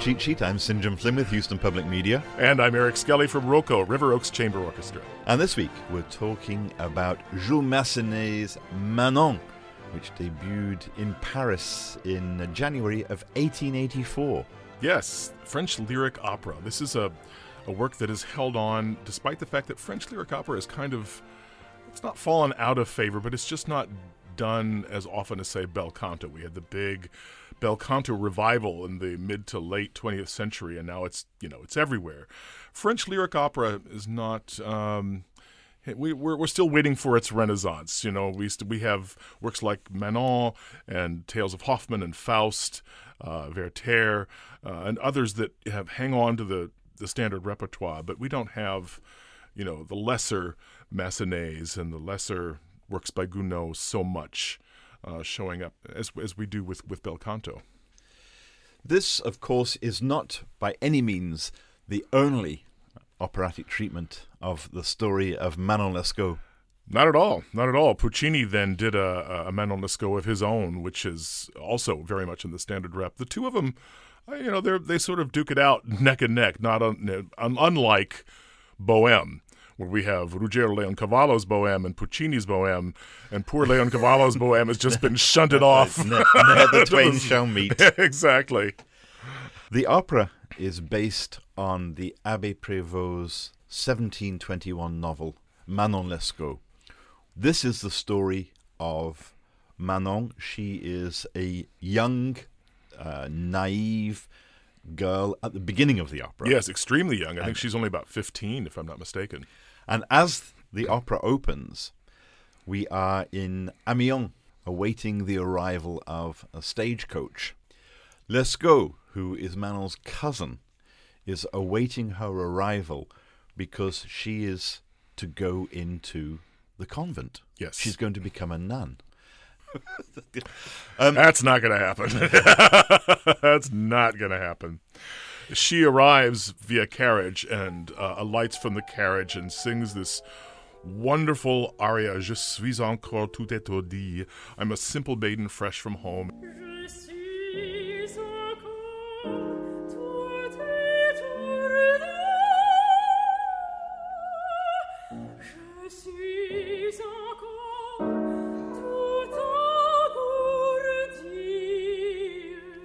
Cheat Sheet. I'm St. John Flynn with Houston Public Media. And I'm Eric Skelly from ROCO, River Oaks Chamber Orchestra. And this week we're talking about Jules Massenet's Manon, which debuted in Paris in January of 1884. Yes, French lyric opera. This is a, a work that is held on despite the fact that French lyric opera is kind of, it's not fallen out of favor, but it's just not done as often as, say, bel canto. We had the big bel canto revival in the mid to late 20th century, and now it's you know it's everywhere. French lyric opera is not. Um, we, we're, we're still waiting for its renaissance. You know, we st- we have works like Manon and Tales of Hoffmann and Faust, uh, Werther, uh, and others that have hang on to the the standard repertoire, but we don't have, you know, the lesser Massenets and the lesser works by Gounod so much uh, showing up as as we do with with bel canto. This, of course, is not by any means the only operatic treatment of the story of Manon Lescaut. Not at all. Not at all. Puccini then did a, a Manon Lescaut of his own, which is also very much in the standard rep. The two of them, uh, you know, they they sort of duke it out neck and neck. Not un, unlike Bohème, where we have Ruggiero Leoncavallo's Bohème and Puccini's Bohème, and poor Leoncavallo's Bohème has just been shunted off. ne- ne- the twain shall meet. exactly. The opera is based on the Abbe Prévost's 1721 novel, Manon Lescaut. This is the story of Manon. She is a young, uh, naive girl at the beginning of the opera. Yes, extremely young. I think she's only about 15, if I'm not mistaken. And as the opera opens, we are in Amiens, awaiting the arrival of a stagecoach. Lescaut, who is Manon's cousin, is awaiting her arrival because she is to go into the convent. Yes. She's going to become a nun. Um, That's not going to happen. That's not going to happen. She arrives via carriage and uh, alights from the carriage and sings this wonderful aria, Je suis encore tout étourdi. I'm a simple maiden fresh from home.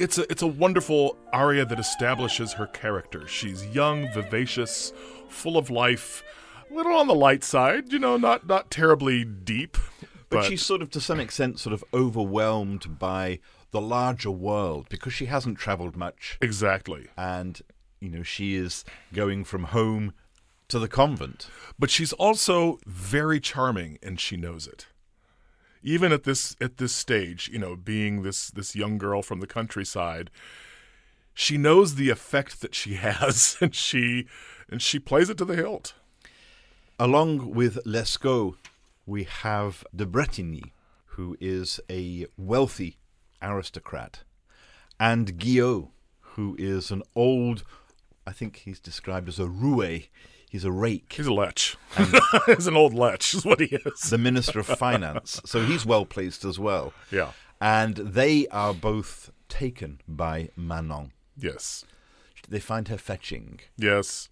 It's a, it's a wonderful aria that establishes her character. She's young, vivacious, full of life, a little on the light side, you know, not, not terribly deep. But, she's sort of, to some extent, sort of overwhelmed by the larger world because she hasn't traveled much. Exactly. And, you know, she is going from home to the convent. but she's also very charming and she knows it even at this at this stage you know being this this young girl from the countryside she knows the effect that she has and she and she plays it to the hilt Along with Lescaut, we have de Bretigny, who is a wealthy aristocrat, and Guillot, who is an old, I think he's described as a roue. He's a rake, he's a lech he's an old lech is what he is the minister of finance. So he's well placed as well. yeah And they are both taken by Manon. yes They find her fetching. yes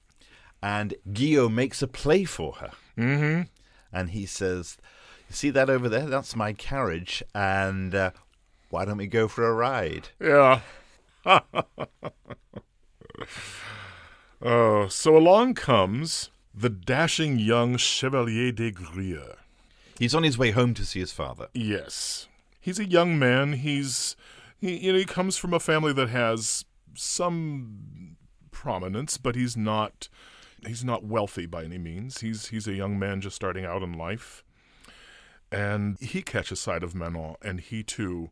and Guillaume makes a play for her. Mm-hmm. And he says, "You see that over there? That's my carriage, and uh, why don't we go for a ride?" yeah oh so along comes the dashing young chevalier des grieux He's on his way home to see his father. Yes. He's a young man. He's he you know he comes from a family that has some prominence, but he's not he's not wealthy by any means. He's he's a young man just starting out in life. And he catches sight of Manon and he too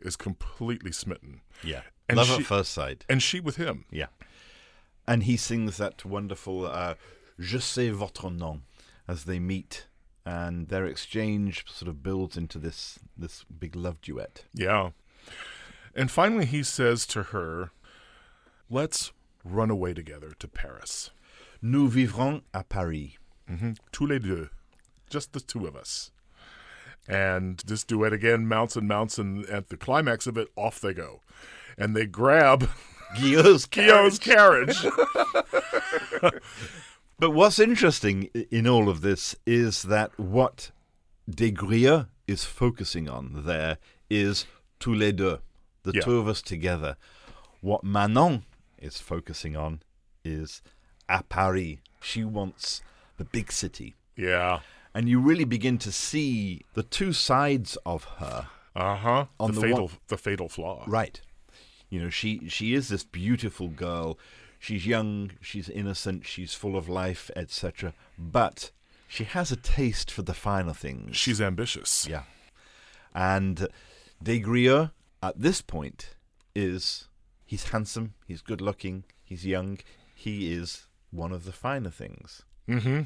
is completely smitten. Yeah, And love she- at first sight. And she with him. Yeah, and he sings that wonderful uh, "Je sais votre nom" as they meet, and their exchange sort of builds into this this big love duet. Yeah. And finally he says to her, "Let's run away together to Paris." Nous vivrons à Paris. hmm Tous les deux. Just the two of us. And this duet again mounts and mounts, and at the climax of it, off they go. And they grab Guillaume's Guillaume's carriage. But what's interesting in all of this is that what Desgrieux is focusing on there is tous les deux, the Yeah. two of us together. What Manon is focusing on is à Paris. She wants the big city. yeah. And you really begin to see the two sides of her. Uh huh. On the, the fatal, one- the fatal flaw. Right. You know, she she is this beautiful girl. She's young, she's innocent, she's full of life, etc. But she has a taste for the finer things. She's ambitious. yeah. And Desgrieux at this point is he's handsome, he's good looking, he's young, he is one of the finer things Mm-hmm.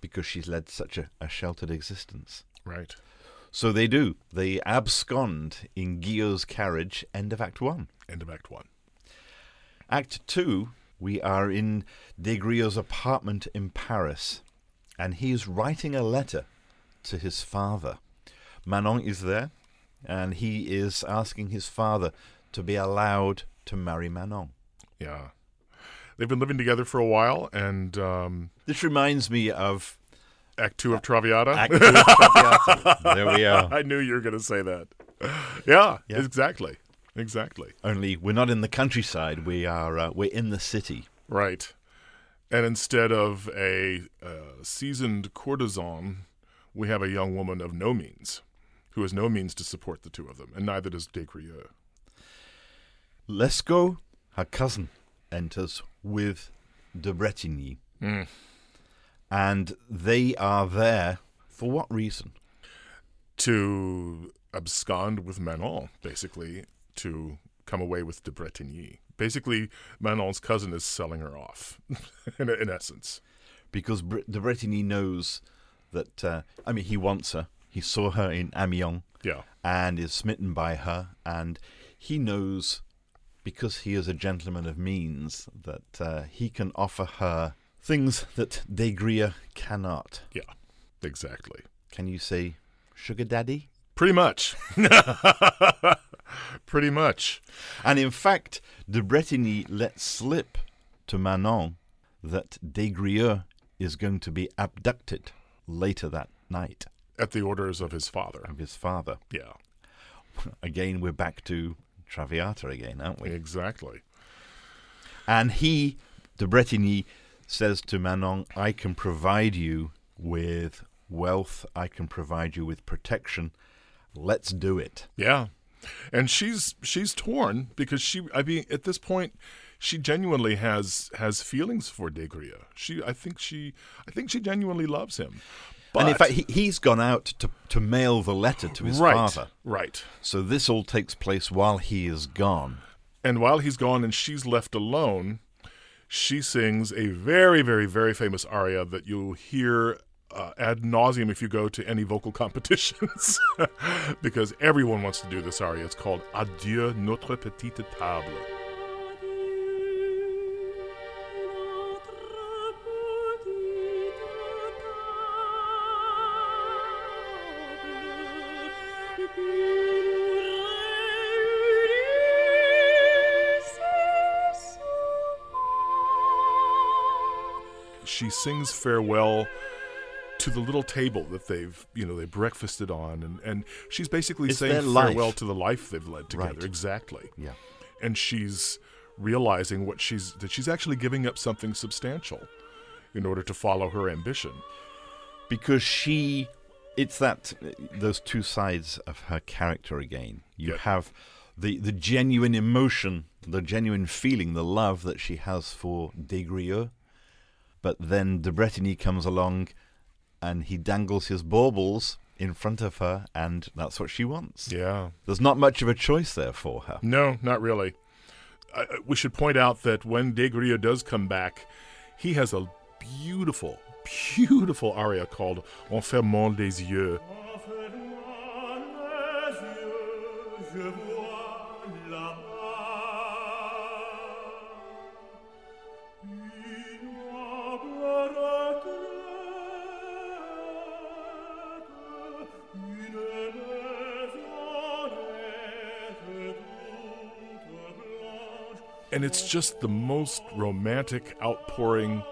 because she's led such a, a sheltered existence. Right. So they do. They abscond in Guillaume's carriage, end of Act One. End of Act One. Act two, we are in Desgrieux's apartment in Paris, and he is writing a letter to his father. Manon is there, and he is asking his father to be allowed to marry Manon. Yeah. They've been living together for a while, and um, This reminds me of Act Two of Traviata. Act two of Traviata. There we are. I knew you were going to say that. Yeah, Yeah. exactly. Exactly. Only we're not in the countryside. We are. Uh, we're in the city. Right. And instead of a uh, seasoned courtesan, we have a young woman of no means who has no means to support the two of them, and neither does Desgrieux. Lescaut, her cousin, enters with de Bretigny, Mm. And they are there for what reason? To abscond with Manon, basically, to come away with de Bretigny. Basically, Manon's cousin is selling her off, in, in essence. Because de Bretigny knows that. Uh, I mean, he wants her. He saw her in Amiens Yeah. and is smitten by her, and he knows, because he is a gentleman of means, that uh, he can offer her things that Desgrieux cannot. Yeah. Exactly. Can you say, sugar daddy? Pretty much. Pretty much. And in fact, de Bretigny lets slip to Manon that Desgrieux is going to be abducted later that night At the orders of his father. of his father. Yeah. Again, we're back to Traviata again, aren't we? Exactly. And he, de Bretigny, says to Manon, I can provide you with wealth, I can provide you with protection. Let's do it. Yeah. And she's she's torn because she I mean at this point she genuinely has has feelings for Desgrieux. She I think she I think she genuinely loves him. But and in fact, he, he's gone out to, to mail the letter to his right, father. Right. So this all takes place while he is gone. And while he's gone and she's left alone, she sings a very, very, very famous aria that you'll hear uh, ad nauseum if you go to any vocal competitions, because everyone wants to do this aria. It's called Adieu notre petite table. She sings farewell to the little table that they've, you know, they breakfasted on, and, and she's basically It's saying their life. farewell to the life they've led together. Right. Exactly Yeah. and she's realizing what she's that she's actually giving up something substantial in order to follow her ambition. Because she, it's that, those two sides of her character again. You Yeah. have the, the genuine emotion, the genuine feeling, the love that she has for Desgrieux. But then de Bretigny comes along and he dangles his baubles in front of her, and that's what she wants. Yeah. There's not much of a choice there for her. No, not really. I, I- we should point out that when Desgrieux does come back, he has a beautiful, beautiful aria called En fermant les yeux. And it's just the most romantic outpouring.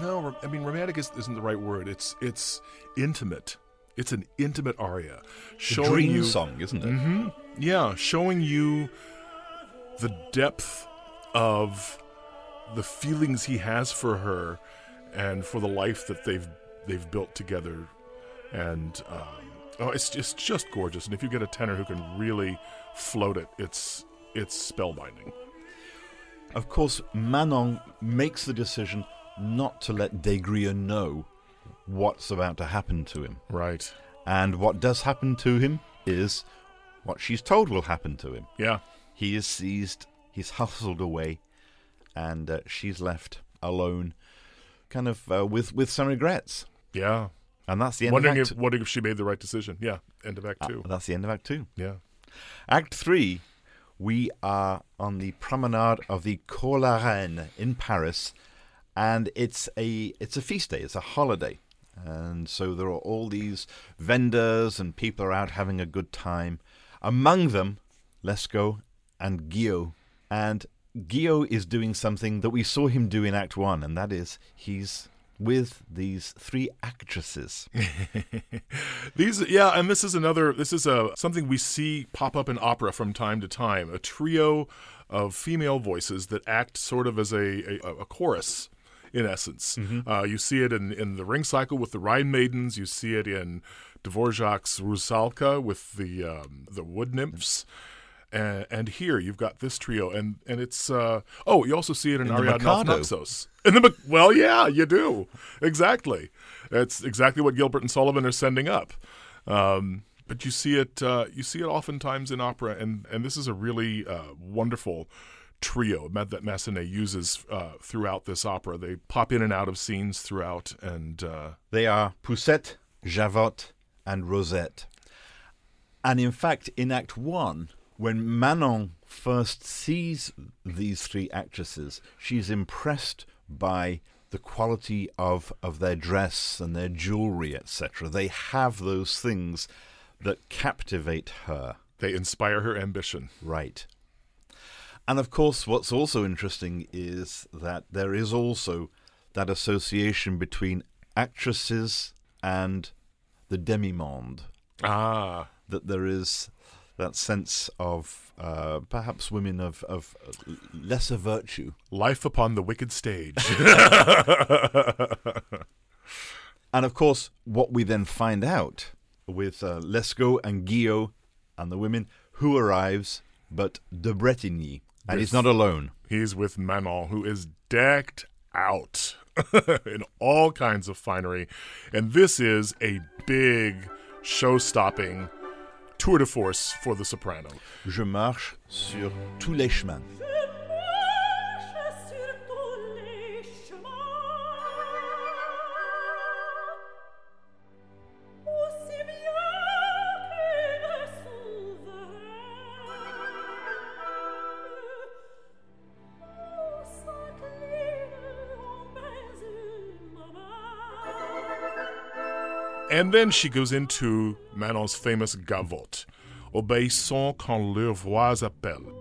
No, I mean romantic is, isn't the right word. It's it's intimate. It's an intimate aria, showing Dream you song, isn't it? yeah, showing you the depth of the feelings he has for her and for the life that they've they've built together. And um, oh, it's it's just gorgeous. And if you get a tenor who can really float it, it's it's spellbinding. Of course, Manon makes the decision not to let Desgrieux know what's about to happen to him. Right. And what does happen to him is what she's told will happen to him. Yeah. He is seized, he's hustled away, and uh, she's left alone, kind of uh, with, with some regrets. Yeah. And that's the end Wondering of if Act wondering if she made the right decision. Yeah. End of Act uh, Two. That's the end of Act Two. yeah. Act three, we are on the promenade of the Cours la Reine in Paris, and it's a it's a feast day, it's a holiday, and so there are all these vendors and people are out having a good time. Among them, Lescaut and Guillaume, and Guillaume is doing something that we saw him do in Act One, and that is he's with these three actresses. These, yeah, and this is another. This is a something we see pop up in opera from time to time. A trio of female voices that act sort of as a a, a chorus, in essence. Uh, you see it in in the Ring Cycle with the Rhine Maidens. You see it in Dvorak's Rusalka with the um, the Wood Nymphs. And, and here you've got this trio, and and it's uh, oh, you also see it in, In Ariadne. Naxos. In the well, yeah, you do exactly. It's exactly what Gilbert and Sullivan are sending up. Um, but you see it, uh, you see it oftentimes in opera, and and this is a really uh, wonderful trio that Massenet uses uh, throughout this opera. They pop in and out of scenes throughout, and uh, They are Poussette, Javotte, and Rosette. And in fact, in Act One, when Manon first sees these three actresses, she's impressed by the quality of, of their dress and their jewelry, etc. They have those things that captivate her. they inspire her ambition. Right. And of course, what's also interesting is that there is also that association between actresses and the demi-monde. Ah, That there is that sense of uh, perhaps women of, of lesser virtue. life upon the wicked stage. And of course, what we then find out with uh, Lescaut and Guillaume and the women who arrives, but de Bretigny. And he's not alone. He's with Manon, who is decked out in all kinds of finery. And this is a big, show stopping tour de force for the soprano. Je marche sur tous les chemins. And then she goes into Manon's famous gavotte, obéissant quand leur voix appelle.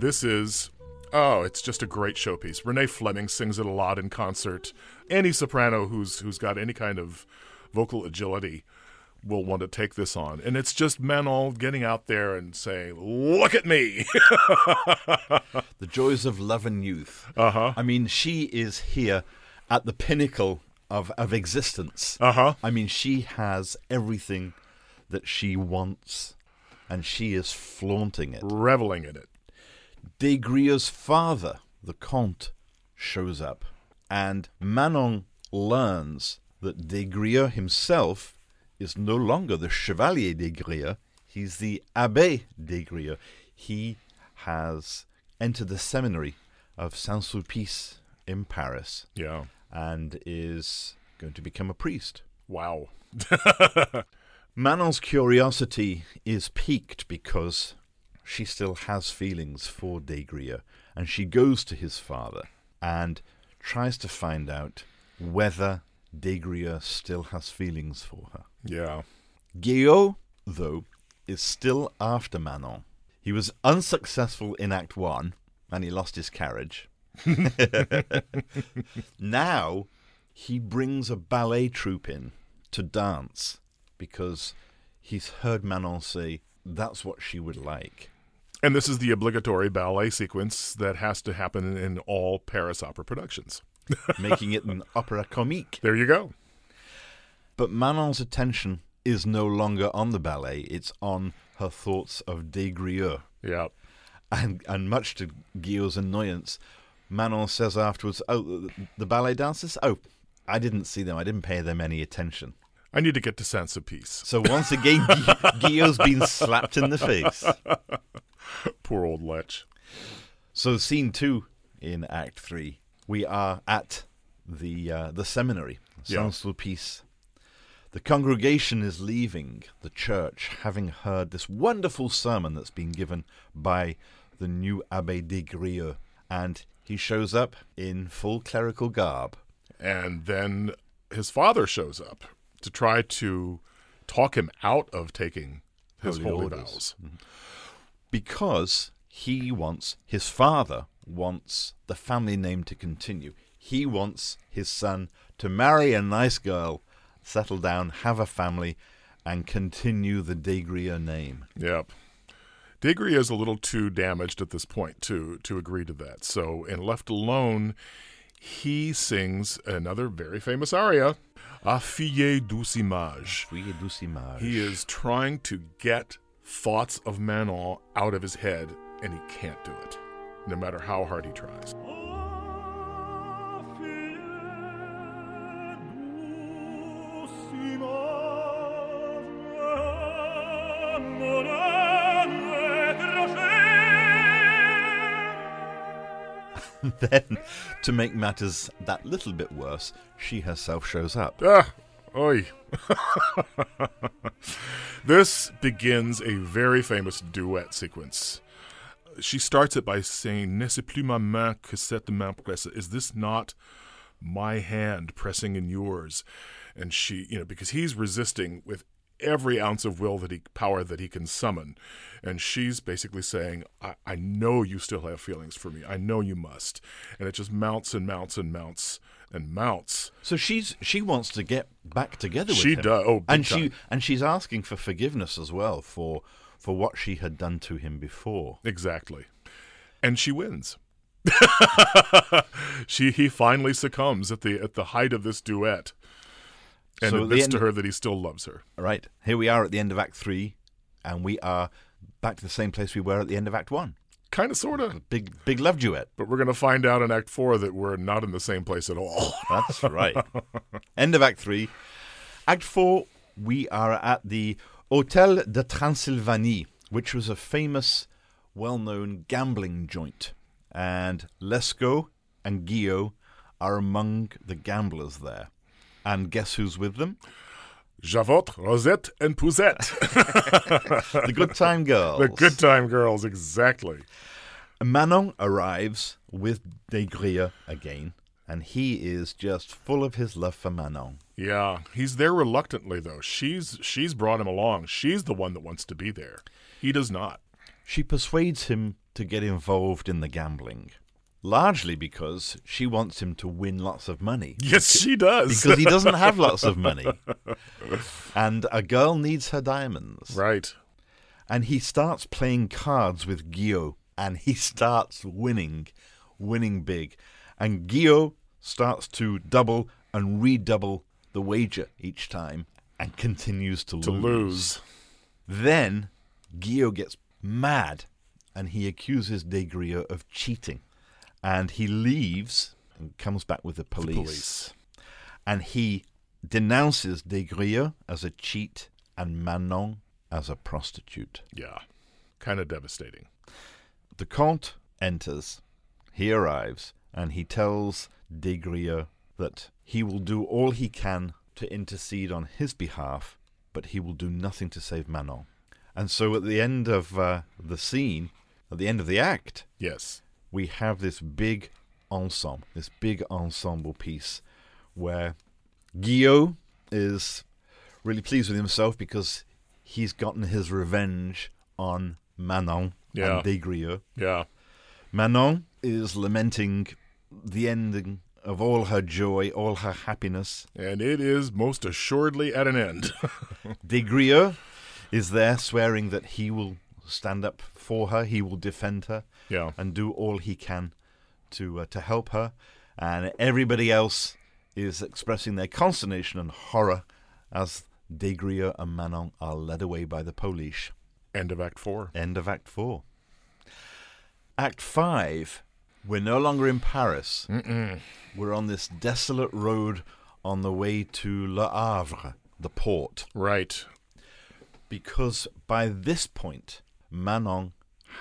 And this is, oh, it's just a great showpiece. Renee Fleming sings it a lot in concert. Any soprano who's who's got any kind of vocal agility will want to take this on. And it's just Manon getting out there and saying, "Look at me." The joys of love and youth. Uh-huh. I mean, she is here at the pinnacle of, of existence. Uh-huh. I mean, she has everything that she wants, and she is flaunting it. Reveling in it. Desgrieux's father, the Comte, shows up, and Manon learns that Desgrieux himself is no longer the Chevalier Desgrieux, he's the Abbé Desgrieux. He has entered the seminary of Saint Sulpice in Paris Yeah. and is going to become a priest. Wow. Manon's curiosity is piqued because she still has feelings for Desgrieux, and she goes to his father and tries to find out whether Desgrieux still has feelings for her. Yeah. Guillaume, though, is still after Manon. He was unsuccessful in Act One, and he lost his carriage. now he brings a ballet troupe in to dance because he's heard Manon say that's what she would like. And this is the obligatory ballet sequence that has to happen in all Paris opera productions. making it an opera comique. There you go. But Manon's attention is no longer on the ballet, it's on her thoughts of Des Grieux. Yeah. And, and much to Guillaume's annoyance, Manon says afterwards, Oh, the, the ballet dancers? Oh, I didn't see them. I didn't pay them any attention. I need to get to Saint Sulpice. So once again, Gui- Guillaume's been slapped in the face. Poor old Lech. So scene two in Act Three, we are at the uh, the seminary, Saint Sulpice. The congregation is leaving the church, having heard this wonderful sermon that's been given by the new Abbe de Grieux, and he shows up in full clerical garb. And then his father shows up to try to talk him out of taking his Holy holy, vows. Because he wants his father wants the family name to continue. He wants his son to marry a nice girl, settle down, have a family, and continue the Desgrieux name. Yep. Desgrieux is a little too damaged at this point to to agree to that. So, in Left Alone, he sings another very famous aria, Affilié douce image. Fuyez douce image. He is trying to get thoughts of Manon out of his head, and he can't do it, no matter how hard he tries. then, to make matters that little bit worse, she herself shows up. Ah, oi. this begins a very famous duet sequence. She starts it by saying, N'est-ce plus ma main que cette main presse. Is this not my hand pressing in yours? And she, you know, because he's resisting with every ounce of will that he power that he can summon. And she's basically saying, I, I know you still have feelings for me. I know you must. And it just mounts and mounts and mounts and mounts. So she's she wants to get back together with She him. does. Oh, and she and she's asking for forgiveness as well for for what she had done to him before. Exactly. And she wins. she he finally succumbs at the at the height of this duet. And So admits to her that he still loves her. Right. Here we are at the end of Act Three, and we are back to the same place we were at the end of Act One. Kind of sorta. Big big love duet. But we're gonna find out in Act Four that we're not in the same place at all. That's right. End of Act Three. Act Four, we are at the Hôtel de Transylvanie, which was a famous, well known gambling joint. And Lescaut and Guillaume are among the gamblers there. And guess who's with them? Javotte, Rosette, and Poussette. The Good Time Girls. the good time girls, exactly. Manon arrives with Des Grieux again, and he is just full of his love for Manon. Yeah. He's there reluctantly though. She's she's brought him along. She's the one that wants to be there. He does not. She persuades him to get involved in the gambling, largely because she wants him to win lots of money. Yes, she does. Because he doesn't have lots of money. And a girl needs her diamonds. right. And he starts playing cards with Guillaume, and he starts winning, winning big. And Guillaume starts to double and redouble the wager each time and continues to, To lose. Then Guillaume gets mad and he accuses Des Grieux of cheating. And he leaves and comes back with the police. police. And he denounces Des Grieux as a cheat and Manon as a prostitute. Yeah. Kind of devastating. The Comte enters. He arrives and he tells Des Grieux that he will do all he can to intercede on his behalf, but he will do nothing to save Manon. And so at the end of uh, the scene, at the end of the act, Yes. We have this big ensemble, this big ensemble piece where Guillaume is really pleased with himself because he's gotten his revenge on Manon Yeah. and Desgrieux. Yeah. Manon is lamenting the ending of all her joy, all her happiness. And it is most assuredly at an end. Desgrieux is there swearing that he will stand up for her, he will defend her, yeah. and do all he can to uh, to help her. And everybody else is expressing their consternation and horror as Desgrieux and Manon are led away by the police. End of Act Four. End of Act 4. Act 5, we're no longer in Paris. We're on this desolate road on the way to Le Havre, the port. Right. Because by this point, Manon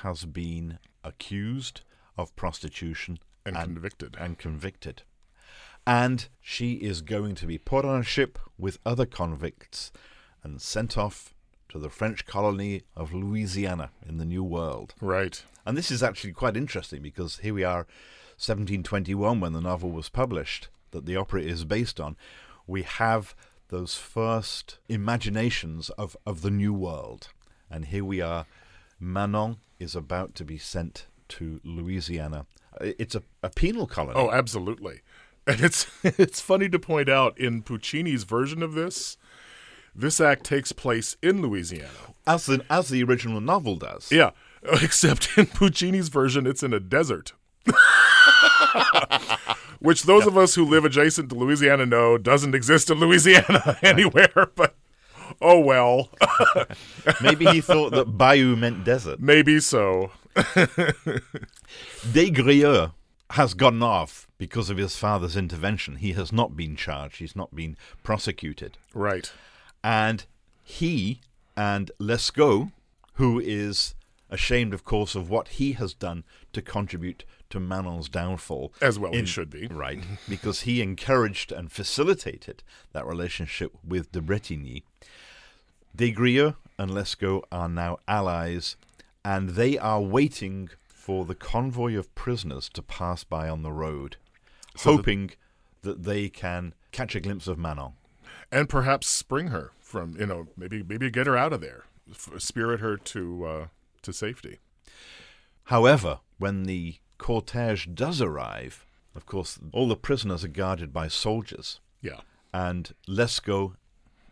has been accused of prostitution And, convicted. and convicted. And she is going to be put on a ship with other convicts and sent off to the French colony of Louisiana in the New World. right. And this is actually quite interesting because here we are, 1721, when the novel was published, that the opera is based on. We have those first imaginations of, of the New World. And here we are. Manon is about to be sent to Louisiana. It's a, a penal colony. Oh, absolutely. And it's it's funny to point out in Puccini's version of this, this act takes place in Louisiana. as, the, as the original novel does. Yeah, except in Puccini's version, it's in a desert. Which those of us who live adjacent to Louisiana know doesn't exist in Louisiana anywhere, but oh well, Maybe he thought that Bayou meant desert. maybe so. Desgrieux has gotten off because of his father's intervention. He has not been charged, he's not been prosecuted. Right. And he and Lescaut, who is ashamed, of course, of what he has done to contribute to Manon's downfall. As well he in- should be. Right, because he encouraged and facilitated that relationship with de Bretigny. Desgrieux and Lescaut are now allies, and they are waiting for the convoy of prisoners to pass by on the road, So that- hoping that they can catch a glimpse of Manon. And perhaps spring her from you know maybe maybe get her out of there, spirit her to uh, to safety. However, when the cortege does arrive, of course, all the prisoners are guarded by soldiers, Yeah. and Lescaut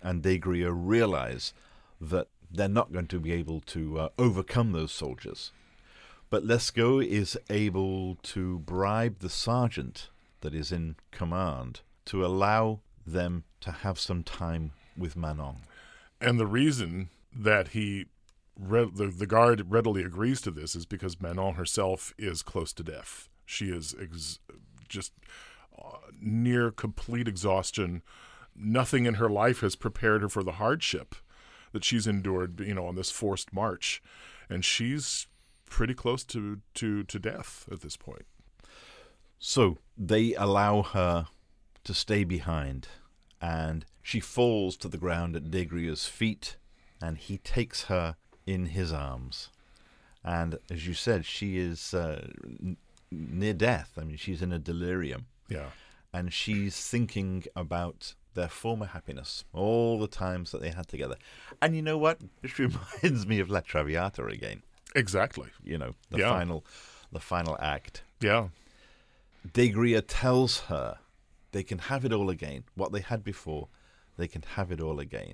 and Desgrieux realize that they're not going to be able to uh, overcome those soldiers. But Lescaut is able to bribe the sergeant that is in command to allow them to have some time with Manon. And the reason that he, re- the, the guard readily agrees to this is because Manon herself is close to death. She is ex- just uh, near complete exhaustion. Nothing in her life has prepared her for the hardship that she's endured, you know, on this forced march, and she's pretty close to to to death at this point. So they allow her to stay behind, and she falls to the ground at Desgrieux's feet, and he takes her in his arms. And as you said, she is uh, n- near death. I mean, she's in a delirium, Yeah. and she's thinking about their former happiness, all the times that they had together. And you know what? This reminds me of La Traviata again. Exactly. You know, the Yeah. final, the final act. Yeah. Desgrieux tells her they can have it all again. What they had before, they can have it all again.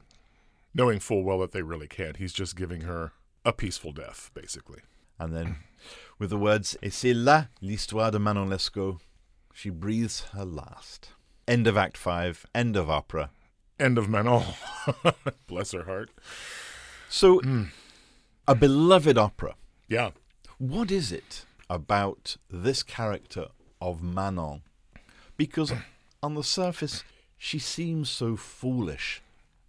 Knowing full well that they really can't. He's just giving her a peaceful death, basically. And then, with the words, Et c'est là l'histoire de Manon Lescaut, she breathes her last. End of Act 5, end of opera. End of Manon. Oh, bless her heart. So, hmm. a beloved opera. Yeah. What is it about this character of Manon? Because on the surface, she seems so foolish.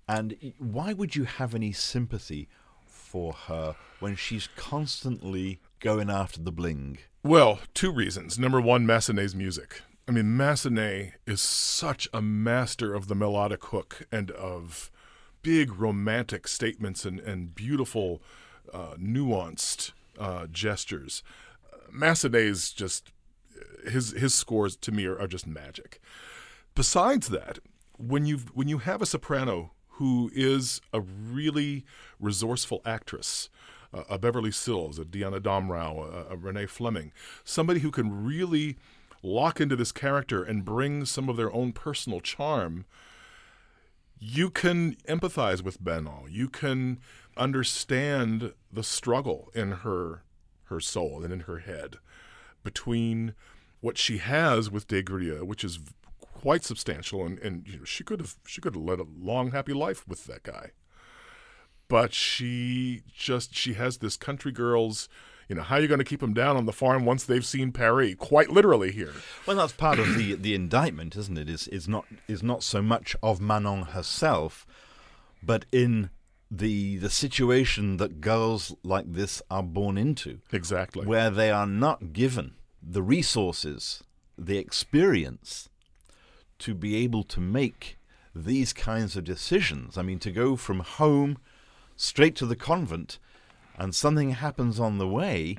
And why would you have any sympathy for her when she's constantly going after the bling? Well, two reasons. Number one, Massenet's music. I mean, Massenet is such a master of the melodic hook and of big romantic statements and, and beautiful, uh, nuanced uh, gestures. Massenet's just his his scores to me are, are just magic. Besides that, when you when you have a soprano who is a really resourceful actress, uh, a Beverly Sills, a Diana Damrau, a, a Renee Fleming, somebody who can really lock into this character and bring some of their own personal charm, you can empathize with Manon. You can understand the struggle in her her soul and in her head between what she has with Des Grieux, which is quite substantial, and, and you know, she could have she could have led a long, happy life with that guy. But she just she has this country girl's, you know, how are you going to keep them down on the farm once they've seen Paris? Quite literally here. Well, that's part of the the indictment, isn't it? Is is not is not so much of Manon herself, but in the the situation that girls like this are born into, Exactly. where they are not given the resources, the experience to be able to make these kinds of decisions. I mean, to go from home straight to the convent, and something happens on the way.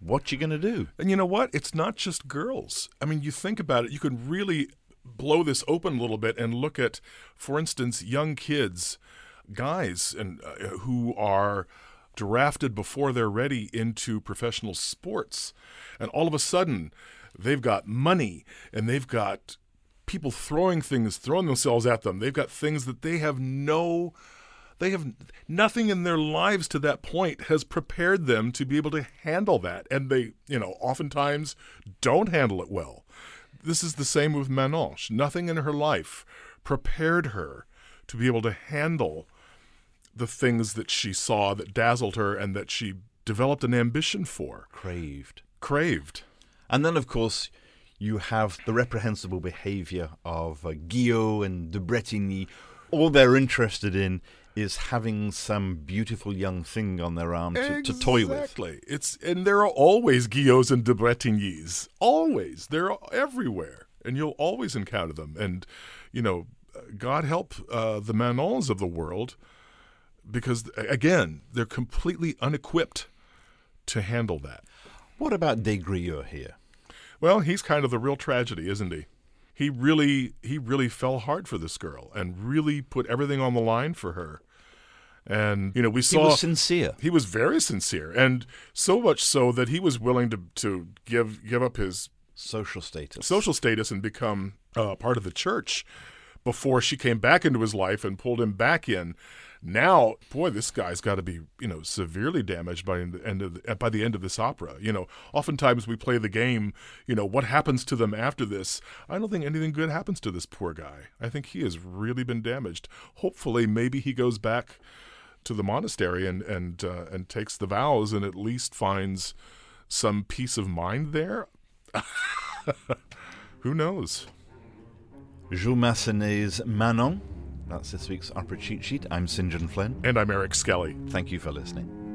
What you going to do? And you know what? It's not just girls. I mean, you think about it, you can really blow this open a little bit and look at, for instance, young kids, guys, and uh, who are drafted before they're ready into professional sports, and all of a sudden, they've got money and they've got people throwing things, throwing themselves at them. They've got things that they have no they have nothing in their lives to that point has prepared them to be able to handle that and they you know oftentimes don't handle it well this is the same with manon nothing in her life prepared her to be able to handle the things that she saw that dazzled her and that she developed an ambition for Craved. craved And then, of course, you have the reprehensible behavior of uh, Guillaume and de Bretigny. All they're interested in is having some beautiful young thing on their arm to, to toy with. Exactly. It's and there are always Guillaumes and de Bretignys. Always. They're everywhere, and you'll always encounter them. And you know, God help uh, the Manons of the world, because again, they're completely unequipped to handle that. What about Des Grieux here? Well, he's kind of the real tragedy, isn't he? He really he really fell hard for this girl and really put everything on the line for her. And you know, we saw He was sincere. he was very sincere, and so much so that he was willing to to give give up his Social status. social status and become uh, part of the church before she came back into his life and pulled him back in. Now, boy, this guy's got to be you know severely damaged by the end of the, by the end of this opera. You know, oftentimes we play the game. You know, what happens to them after this? I don't think anything good happens to this poor guy. I think he has really been damaged. Hopefully, maybe he goes back to the monastery and and uh, and takes the vows and at least finds some peace of mind there. Who knows? Jules Massenet's Manon. That's this week's Opera Cheat Sheet. I'm St. John Flynn. And I'm Eric Skelly. Thank you for listening.